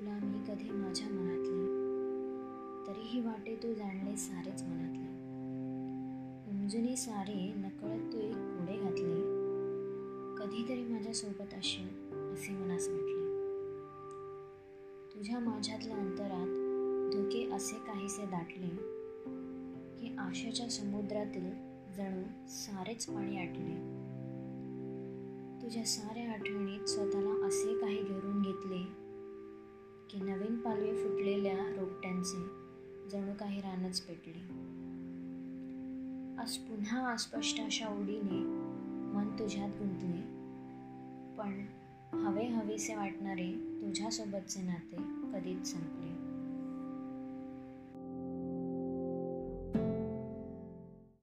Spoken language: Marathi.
तुला मी कधी माझ्या मनातली तरीही वाटे तू जाणले सारेच मनातले. उमजुनी सारे नकळत तू एक पुढे घातले. कधीतरी माझ्यासोबत अशी असे मनास म्हटले तुझ्या माझ्यातल्या अंतरात धोके असे काहीसे दाटले की आशेच्या समुद्रातील जणू सारेच पाणी आटले. तुझ्या साऱ्या आठवणीत स्वतःला की नवीन पालवे फुटलेल्या रोपट्यांचे जणू काही रानच पेटले. आज पुन्हा अस्पष्ट अशा ओढीने मन तुझ्यात गुंतले. पण हवे हवेसे वाटणारे तुझ्यासोबतचे नाते कधीच संपले.